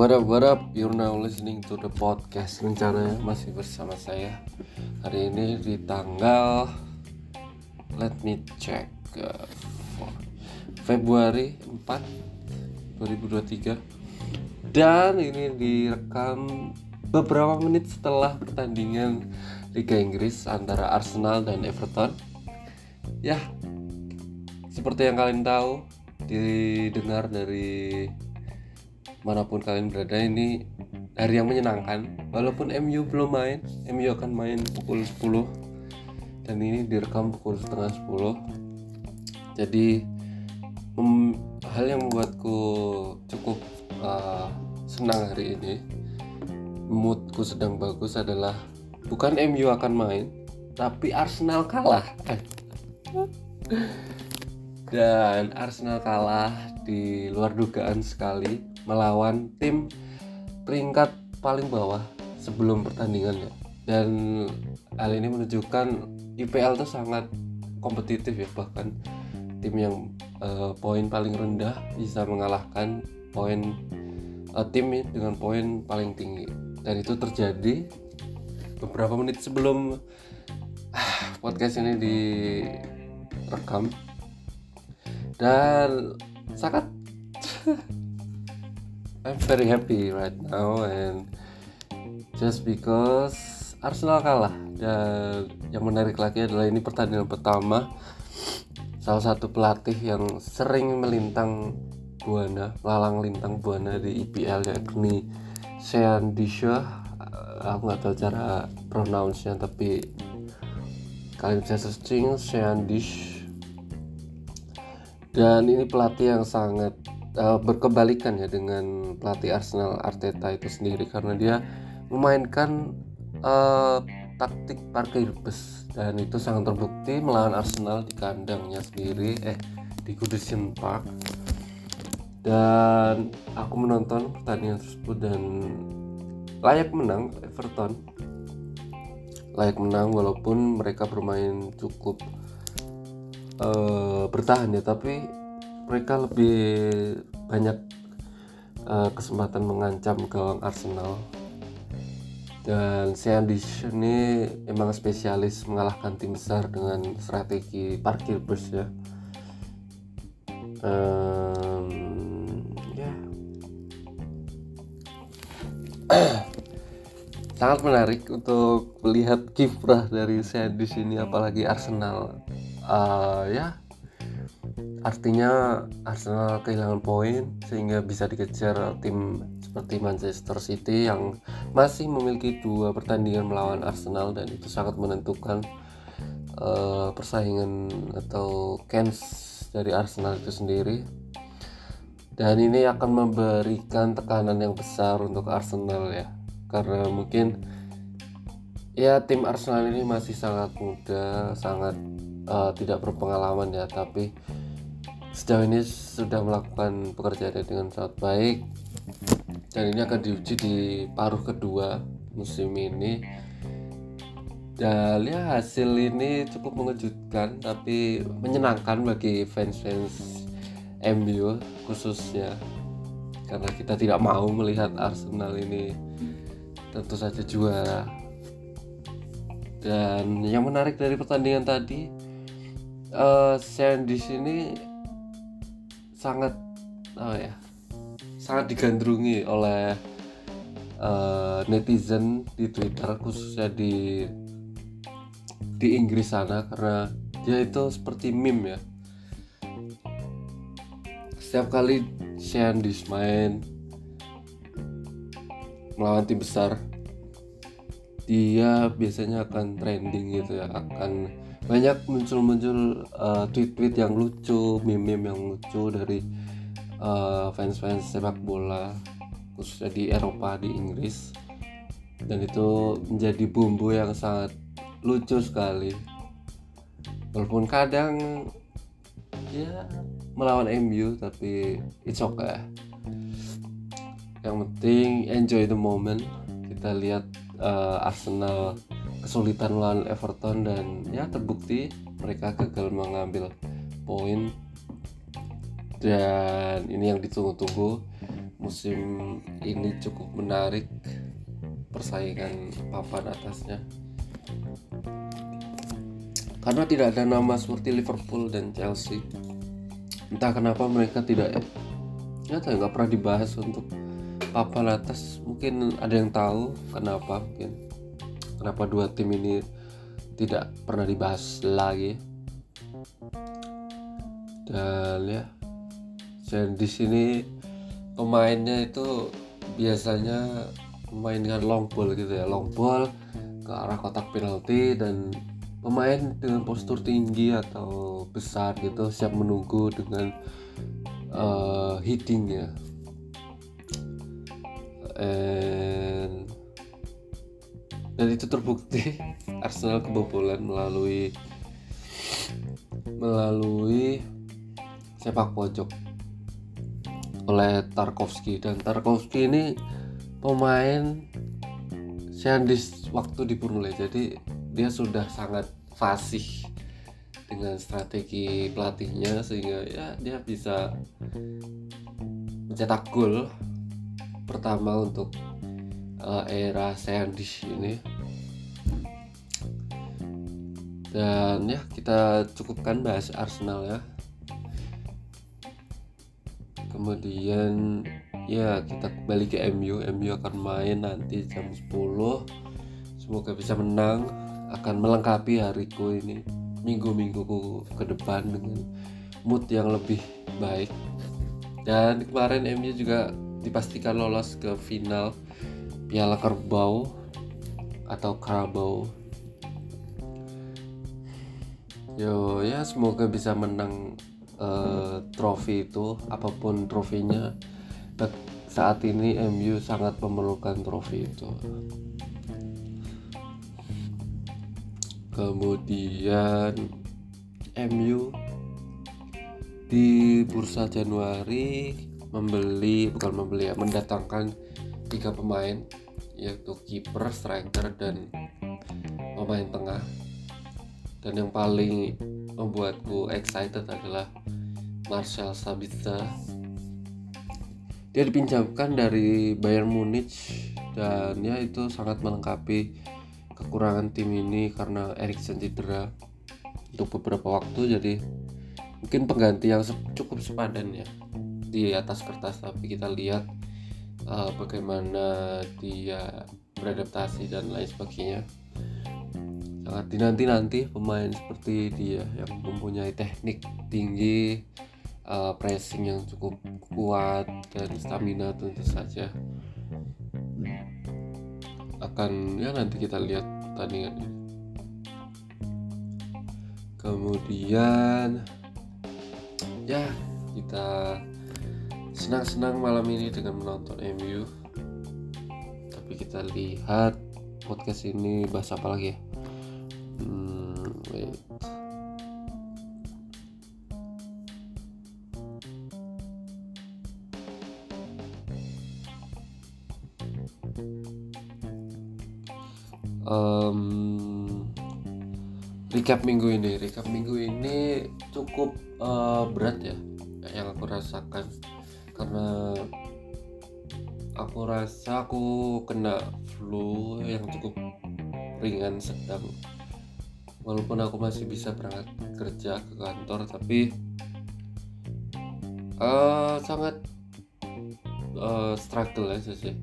What up, what up? You're now listening to the podcast Rencananya masih bersama saya Hari ini di tanggal Let me check uh, Februari 4 2023 Dan ini direkam beberapa menit setelah pertandingan Liga Inggris antara Arsenal dan Everton Ya, seperti yang kalian tahu Didengar dari mana pun kalian berada ini hari yang menyenangkan. Walaupun MU belum main MU akan main pukul 10 dan ini direkam pukul setengah 10 jadi hal yang membuatku cukup uh, senang hari ini moodku sedang bagus adalah bukan MU akan main tapi Arsenal kalah. Dan Arsenal kalah di luar dugaan sekali melawan tim peringkat paling bawah sebelum pertandingannya dan hal ini menunjukkan IPL itu sangat kompetitif ya. Bahkan tim yang uh, poin paling rendah bisa mengalahkan poin uh, tim dengan poin paling tinggi. Dan itu terjadi beberapa menit sebelum uh, podcast ini direkam. Dan sangat I'm very happy right now and just because Arsenal kalah. Dan yang menarik lagi adalah ini pertandingan pertama. Salah satu pelatih yang sering melintang buana lalang lintang buana di IPL yakni Sean Disha aku nggak tahu cara pronounce nya tapi kalian bisa searching Sean Dish dan ini pelatih yang sangat uh, berkebalikan ya dengan pelatih Arsenal Arteta itu sendiri. Karena dia memainkan uh, taktik parkir bus. Dan itu sangat terbukti melawan Arsenal di kandangnya sendiri eh di Goodison Park. Dan aku menonton pertandingan tersebut dan layak menang Everton. Layak menang walaupun mereka bermain cukup uh, bertahan ya tapi mereka lebih banyak uh, kesempatan mengancam gawang Arsenal. Dan Seandish ini emang spesialis mengalahkan tim besar dengan strategi parkir bus ya. Um, ya. Sangat menarik untuk melihat kiprah dari Seandish ini apalagi Arsenal. Uh, ya Artinya Arsenal kehilangan poin sehingga bisa dikejar tim seperti Manchester City yang masih memiliki dua pertandingan melawan Arsenal dan itu sangat menentukan uh, persaingan atau chance dari Arsenal itu sendiri. Dan ini akan memberikan tekanan yang besar untuk Arsenal ya. Karena mungkin ya tim Arsenal ini masih sangat muda, sangat uh, tidak berpengalaman ya, tapi sejauh ini sudah melakukan pekerjaan dengan sangat baik. Dan ini akan diuji di paruh kedua musim ini. Dan ya hasil ini cukup mengejutkan tapi menyenangkan bagi fans-fans MU khususnya. Karena kita tidak mau melihat Arsenal ini tentu saja juara. Dan yang menarik dari pertandingan tadi uh, di sini sangat oh ya sangat digandrungi oleh uh, netizen di Twitter khususnya di di Inggris sana karena dia itu seperti meme ya. Setiap kali Sean main melawan tim besar dia biasanya akan trending gitu ya akan banyak muncul-muncul uh, tweet-tweet yang lucu, meme-meme yang lucu dari uh, fans-fans sepak bola khususnya di Eropa di Inggris. Dan itu menjadi bumbu yang sangat lucu sekali. Walaupun kadang ya melawan MU tapi it's okay. Yang penting enjoy the moment. Kita lihat uh, Arsenal kesulitan melawan Everton dan ya terbukti mereka gagal mengambil poin. Dan ini yang ditunggu-tunggu. Musim ini cukup menarik persaingan papan atasnya. Karena tidak ada nama seperti Liverpool dan Chelsea. Entah kenapa mereka tidak nggak tahu nggak pernah dibahas untuk papan atas. Mungkin ada yang tahu kenapa mungkin kenapa dua tim ini tidak pernah dibahas lagi. Dan ya dan di sini pemainnya itu biasanya memainkan long ball gitu ya. Long ball ke arah kotak penalti dan pemain dengan postur tinggi atau besar gitu siap menunggu dengan uh, hitting ya And, dan itu terbukti Arsenal kebobolan melalui melalui sepak pojok oleh Tarkovsky dan Tarkovsky ini pemain Sandis waktu di Burnley. Jadi dia sudah sangat fasih dengan strategi pelatihnya sehingga ya dia bisa mencetak gol pertama untuk uh, era Sandish ini. Dan ya kita cukupkan bahas Arsenal ya. Kemudian ya kita kembali ke MU MU akan main nanti jam 10 semoga bisa menang akan melengkapi hariku ini minggu-mingguku ke depan dengan mood yang lebih baik. Dan kemarin MU juga dipastikan lolos ke final Piala Kerbau atau Karabau yo ya semoga bisa menang uh, trofi itu apa pun trofinya. Saat ini MU sangat memerlukan trofi itu. Kemudian MU di bursa Januari membeli bukan membeli ya mendatangkan tiga pemain yaitu kiper, striker dan pemain tengah. Dan yang paling membuatku excited adalah Marcel Sabitzer. Dia dipinjamkan dari Bayern Munich dan ya itu sangat melengkapi kekurangan tim ini karena Erikson cedera untuk beberapa waktu jadi mungkin pengganti yang cukup sepadan ya di atas kertas tapi kita lihat uh, bagaimana dia beradaptasi dan lain sebagainya. Sangat dinanti nanti pemain seperti dia yang mempunyai teknik tinggi uh, pressing yang cukup kuat dan stamina tentu saja. Akan ya nanti kita lihat pertandingannya. Kemudian ya kita senang-senang malam ini dengan menonton MU tapi kita lihat podcast ini bahas apa lagi ya? Hmm, wait. um, recap minggu ini. Recap minggu ini cukup uh, berat ya yang aku rasakan karena aku rasa aku kena flu yang cukup ringan sedang. Walaupun aku masih bisa berangkat kerja ke kantor tapi uh, sangat uh, struggle aja sih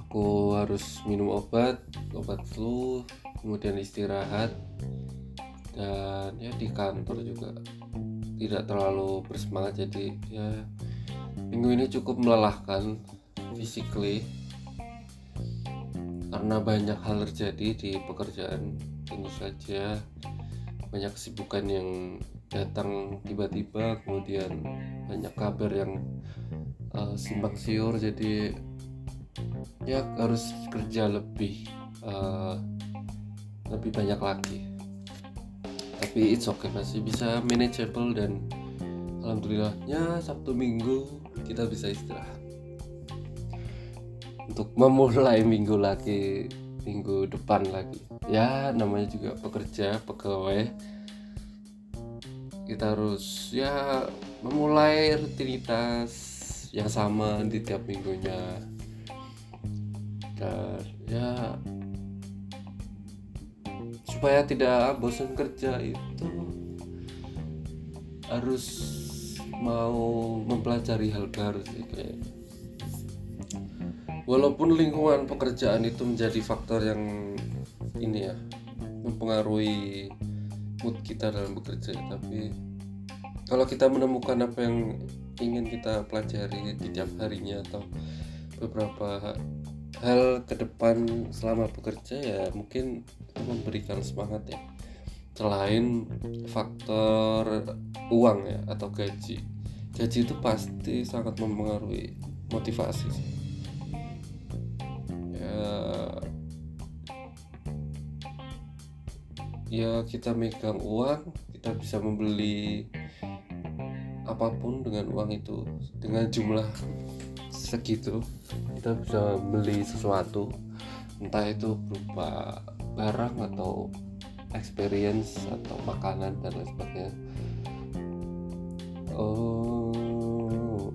aku harus minum obat obat flu kemudian istirahat dan ya di kantor juga tidak terlalu bersemangat jadi ya minggu ini cukup melelahkan physically. Karena banyak hal terjadi di pekerjaan tentu saja. Banyak kesibukan yang datang tiba-tiba kemudian banyak kabar yang uh, simpang siur. Jadi ya harus kerja lebih uh, lebih banyak lagi tapi it's okay masih bisa manageable dan alhamdulillahnya Sabtu Minggu kita bisa istirahat. Untuk memulai minggu lagi minggu depan lagi. Ya namanya juga pekerja pegawai. Kita harus ya memulai rutinitas yang sama di tiap minggunya. Dan ya supaya tidak bosan kerja itu harus mau mempelajari hal baru sih kayak. Walaupun lingkungan pekerjaan itu menjadi faktor yang ini ya mempengaruhi mood kita dalam bekerja tapi kalau kita menemukan apa yang ingin kita pelajari di tiap harinya atau beberapa hal ke depan selama bekerja ya mungkin memberikan semangat ya. Selain faktor uang ya atau gaji. Gaji itu pasti sangat mempengaruhi motivasi ya ya kita megang uang kita bisa membeli apa pun dengan uang itu dengan jumlah segitu. Kita bisa beli sesuatu entah itu berupa barang atau experience atau makanan dan lain sebagainya. Oh.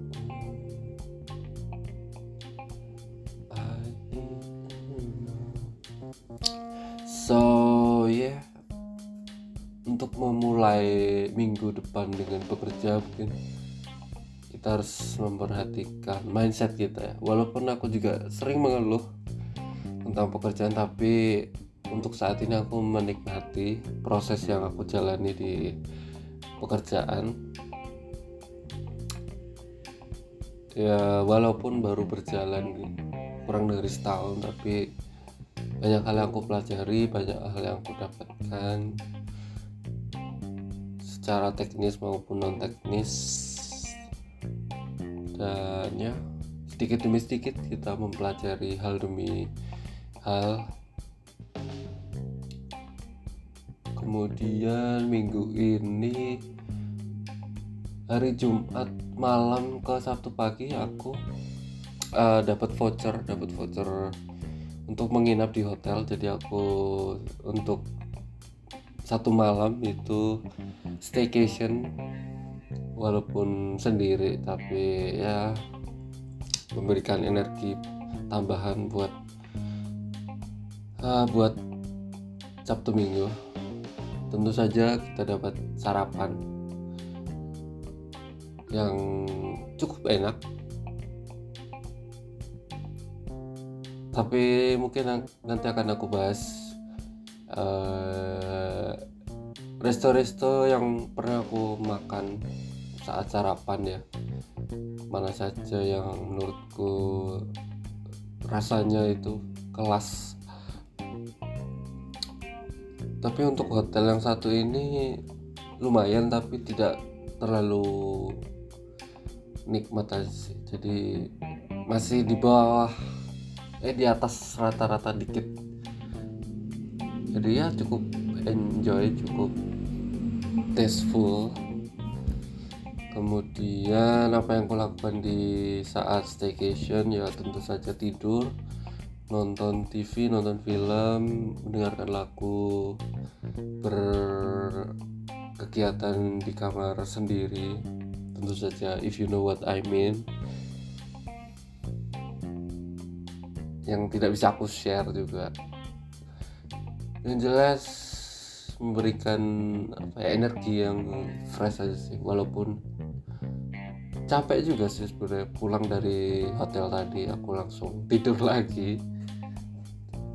So yeah. Untuk memulai minggu depan dengan bekerja mungkin kita harus memperhatikan mindset kita ya. Walaupun aku juga sering mengeluh tentang pekerjaan tapi untuk saat ini aku menikmati proses yang aku jalani di pekerjaan. Ya walaupun baru berjalan kurang dari setahun tapi banyak hal yang aku pelajari banyak hal yang aku dapatkan secara teknis maupun non teknis dan ya sedikit demi sedikit kita mempelajari hal demi hal. Kemudian minggu ini hari Jumat malam ke Sabtu pagi aku uh, dapat voucher dapat voucher untuk menginap di hotel. Jadi aku untuk satu malam itu staycation walaupun sendiri tapi ya memberikan energi tambahan buat uh, buat Sabtu Minggu. Tentu saja kita dapat sarapan yang cukup enak. Tapi mungkin nanti akan aku bahas uh, resto-resto yang pernah aku makan saat sarapan ya. Mana saja yang menurutku rasanya itu kelas. Tapi untuk hotel yang satu ini lumayan tapi tidak terlalu nikmat aja sih. Jadi masih di bawah eh di atas rata-rata dikit. Jadi ya cukup enjoy cukup tasteful kemudian apa yang kulakukan di saat staycation? Ya tentu saja tidur nonton TV nonton film mendengarkan lagu berkegiatan di kamar sendiri. Tentu saja if you know what I mean. Yang tidak bisa aku share juga. Yang jelas memberikan apa ya, energi yang fresh aja sih walaupun capek juga sih sebenarnya. Pulang dari hotel tadi aku langsung tidur lagi.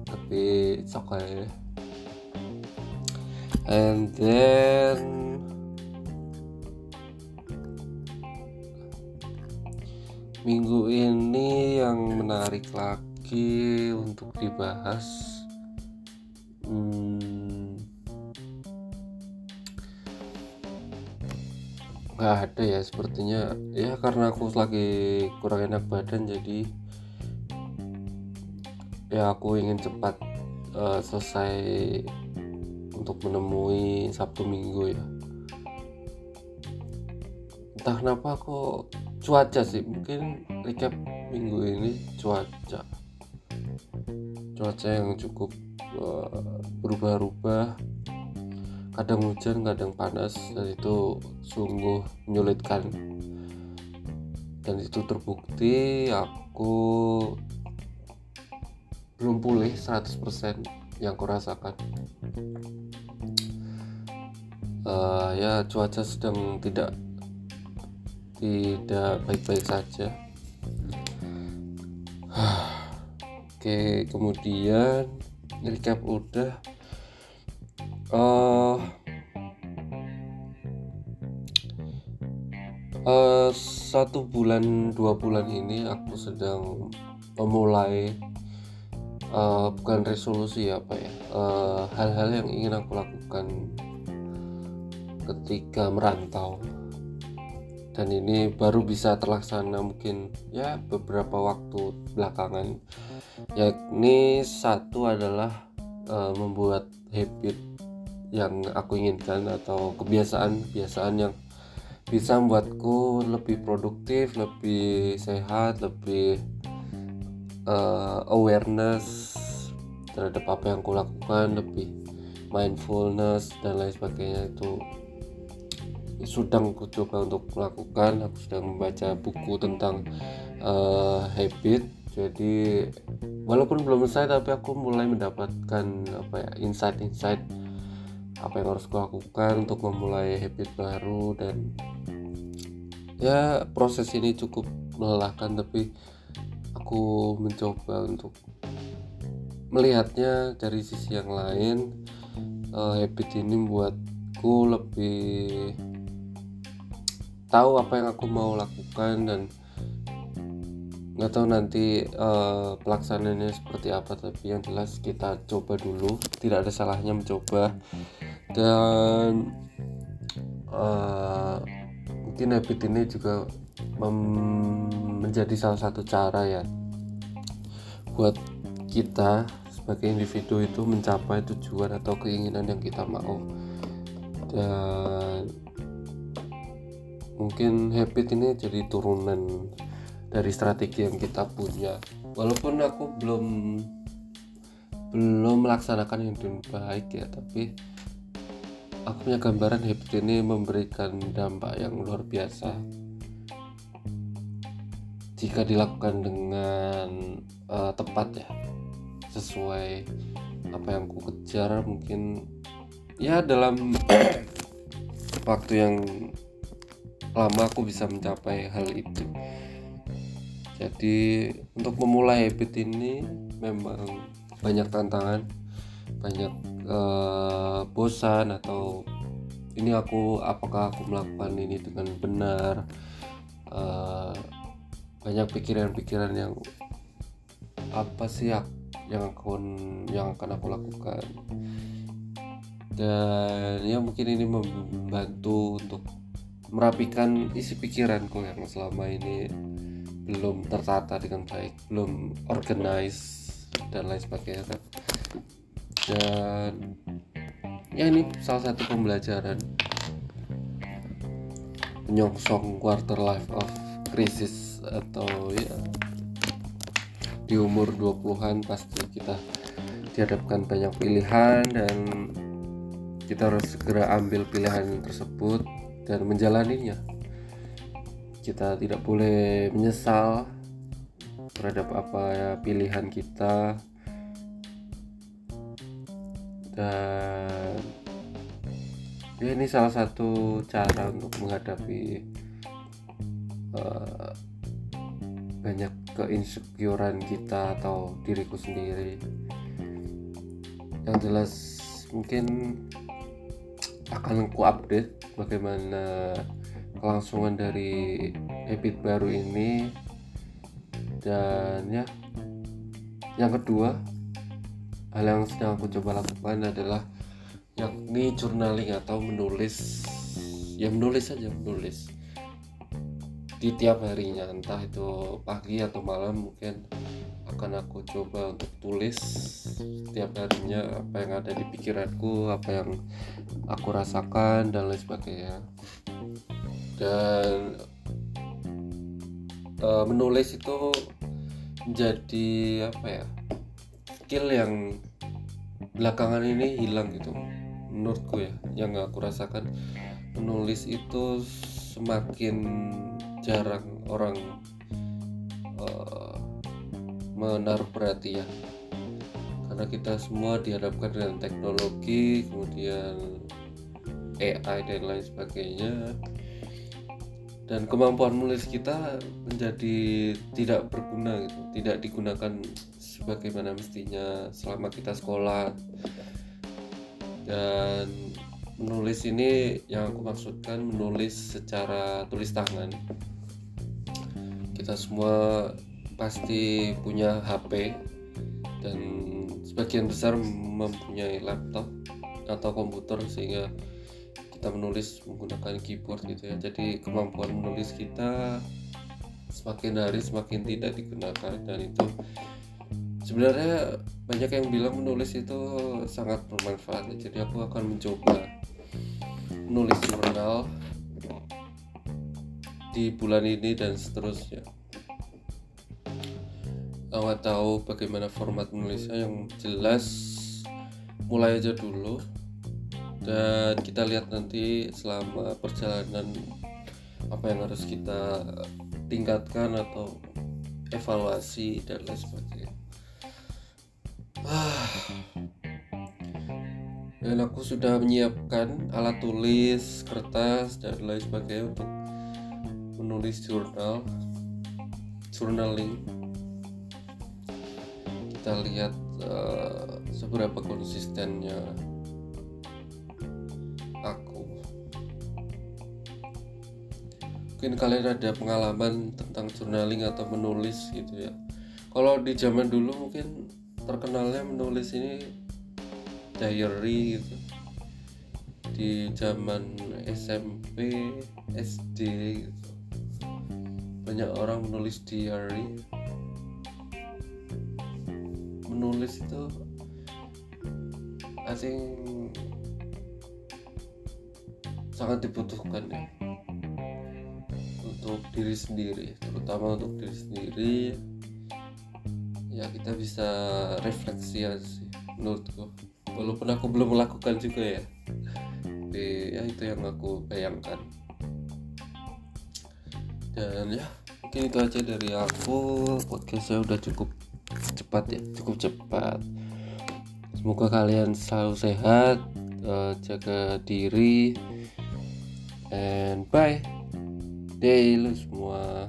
Tapi it's okay. And then minggu ini yang menarik lagi untuk dibahas hmm, nggak ada ya sepertinya. Ya karena aku lagi kurang enak badan jadi ya aku ingin cepat uh, selesai untuk menemui Sabtu Minggu ya. Entah kenapa aku cuaca sih. Mungkin recap minggu ini cuaca. Cuaca yang cukup uh, berubah-ubah kadang hujan kadang panas dan itu sungguh menyulitkan. Dan itu terbukti aku belum pulih 100% yang kurasakan uh, ya cuaca sedang tidak tidak baik-baik saja. Oke kemudian recap udah uh, uh, satu bulan dua bulan ini aku sedang memulai uh, bukan resolusi apa ya. Hal-hal uh, yang ingin aku lakukan ketika merantau. Dan ini baru bisa terlaksana mungkin ya beberapa waktu belakangan. Yakni satu adalah uh, membuat habit yang aku inginkan atau kebiasaan-kebiasaan yang bisa membuatku lebih produktif, lebih sehat, lebih uh, awareness terhadap apa yang aku lakukan, lebih mindfulness dan lain sebagainya. Itu sedang aku coba untuk melakukan. Aku sedang membaca buku tentang uh, habit. Jadi walaupun belum selesai tapi aku mulai mendapatkan apa ya insight-insight apa yang harus aku lakukan untuk memulai habit baru dan ya proses ini cukup melelahkan tapi aku mencoba untuk melihatnya dari sisi yang lain. Uh, habit ini membuatku lebih tahu apa yang aku mau lakukan dan nggak tahu nanti uh, pelaksanaannya seperti apa tapi yang jelas kita coba dulu. Tidak ada salahnya mencoba dan uh, mungkin habit ini juga menjadi salah satu cara ya buat kita sebagai individu itu mencapai tujuan atau keinginan yang kita mau. Dan mungkin habit ini jadi turunan dari strategi yang kita punya. Walaupun aku belum belum melaksanakan yang baik ya tapi aku punya gambaran habit ini memberikan dampak yang luar biasa. Jika dilakukan dengan uh, tepat ya sesuai apa yang ku kejar mungkin ya dalam waktu yang lama aku bisa mencapai hal itu. Jadi untuk memulai habit ini memang banyak tantangan banyak uh, bosan atau ini aku apakah aku melakukan ini dengan benar? Uh, banyak pikiran-pikiran yang apa sih yang akan yang akan aku lakukan? Dan ya mungkin ini membantu untuk merapikan isi pikiranku yang selama ini belum tertata dengan baik belum organize dan lain sebagainya dan ya ini salah satu pembelajaran menyongsong quarter life of crisis atau ya di umur 20-an pasti kita dihadapkan banyak pilihan dan kita harus segera ambil pilihan tersebut dan menjalaninya. Kita tidak boleh menyesal terhadap apa ya, pilihan kita dan ya ini salah satu cara untuk menghadapi uh, banyak keinsecurean kita atau diriku sendiri. Yang jelas mungkin akan aku update bagaimana kelangsungan dari habit baru ini. Dan ya yang kedua hal yang sedang aku coba lakukan adalah yakni journaling atau menulis. Ya menulis saja menulis. Di tiap harinya entah itu pagi atau malam mungkin akan aku coba untuk tulis setiap harinya apa yang ada di pikiranku apa yang aku rasakan dan lain sebagainya. Dan uh, menulis itu menjadi apa ya skill yang belakangan ini hilang gitu. Menurutku ya yang aku rasakan menulis itu semakin jarang orang uh, menaruh perhatian. Karena kita semua dihadapkan dengan teknologi kemudian AI dan lain sebagainya. Dan kemampuan menulis kita menjadi tidak berguna gitu tidak digunakan sebagaimana mestinya selama kita sekolah. Dan menulis ini yang aku maksudkan menulis secara tulis tangan. Kita semua pasti punya HP dan sebagian besar mempunyai laptop atau komputer sehingga kita menulis menggunakan keyboard gitu ya. Jadi kemampuan menulis kita semakin hari semakin tidak digunakan dan itu sebenarnya banyak yang bilang menulis itu sangat bermanfaat jadi aku akan mencoba nulis jurnal di bulan ini dan seterusnya. Nggak tahu bagaimana format nulisnya yang jelas mulai aja dulu dan kita lihat nanti selama perjalanan apa yang harus kita tingkatkan atau evaluasi dan lain sebagainya dan aku sudah menyiapkan alat tulis, kertas dan lain sebagainya untuk menulis jurnal journaling. Kita lihat uh, seberapa konsistennya aku. Mungkin kalian ada pengalaman tentang journaling atau menulis gitu ya. Kalau di zaman dulu mungkin terkenalnya menulis ini diary gitu. Di zaman SMP SD gitu. Banyak orang menulis diary. Menulis itu asing sangat dibutuhkan ya. Untuk diri sendiri terutama untuk diri sendiri ya kita bisa refleksi sih menurutku. Walaupun aku belum melakukan juga ya. Tapi ya itu yang aku bayangkan. Dan ya mungkin itu aja dari aku. Podcastnya udah cukup cepat ya cukup cepat. Semoga kalian selalu sehat uh, jaga diri and bye. Day lu semua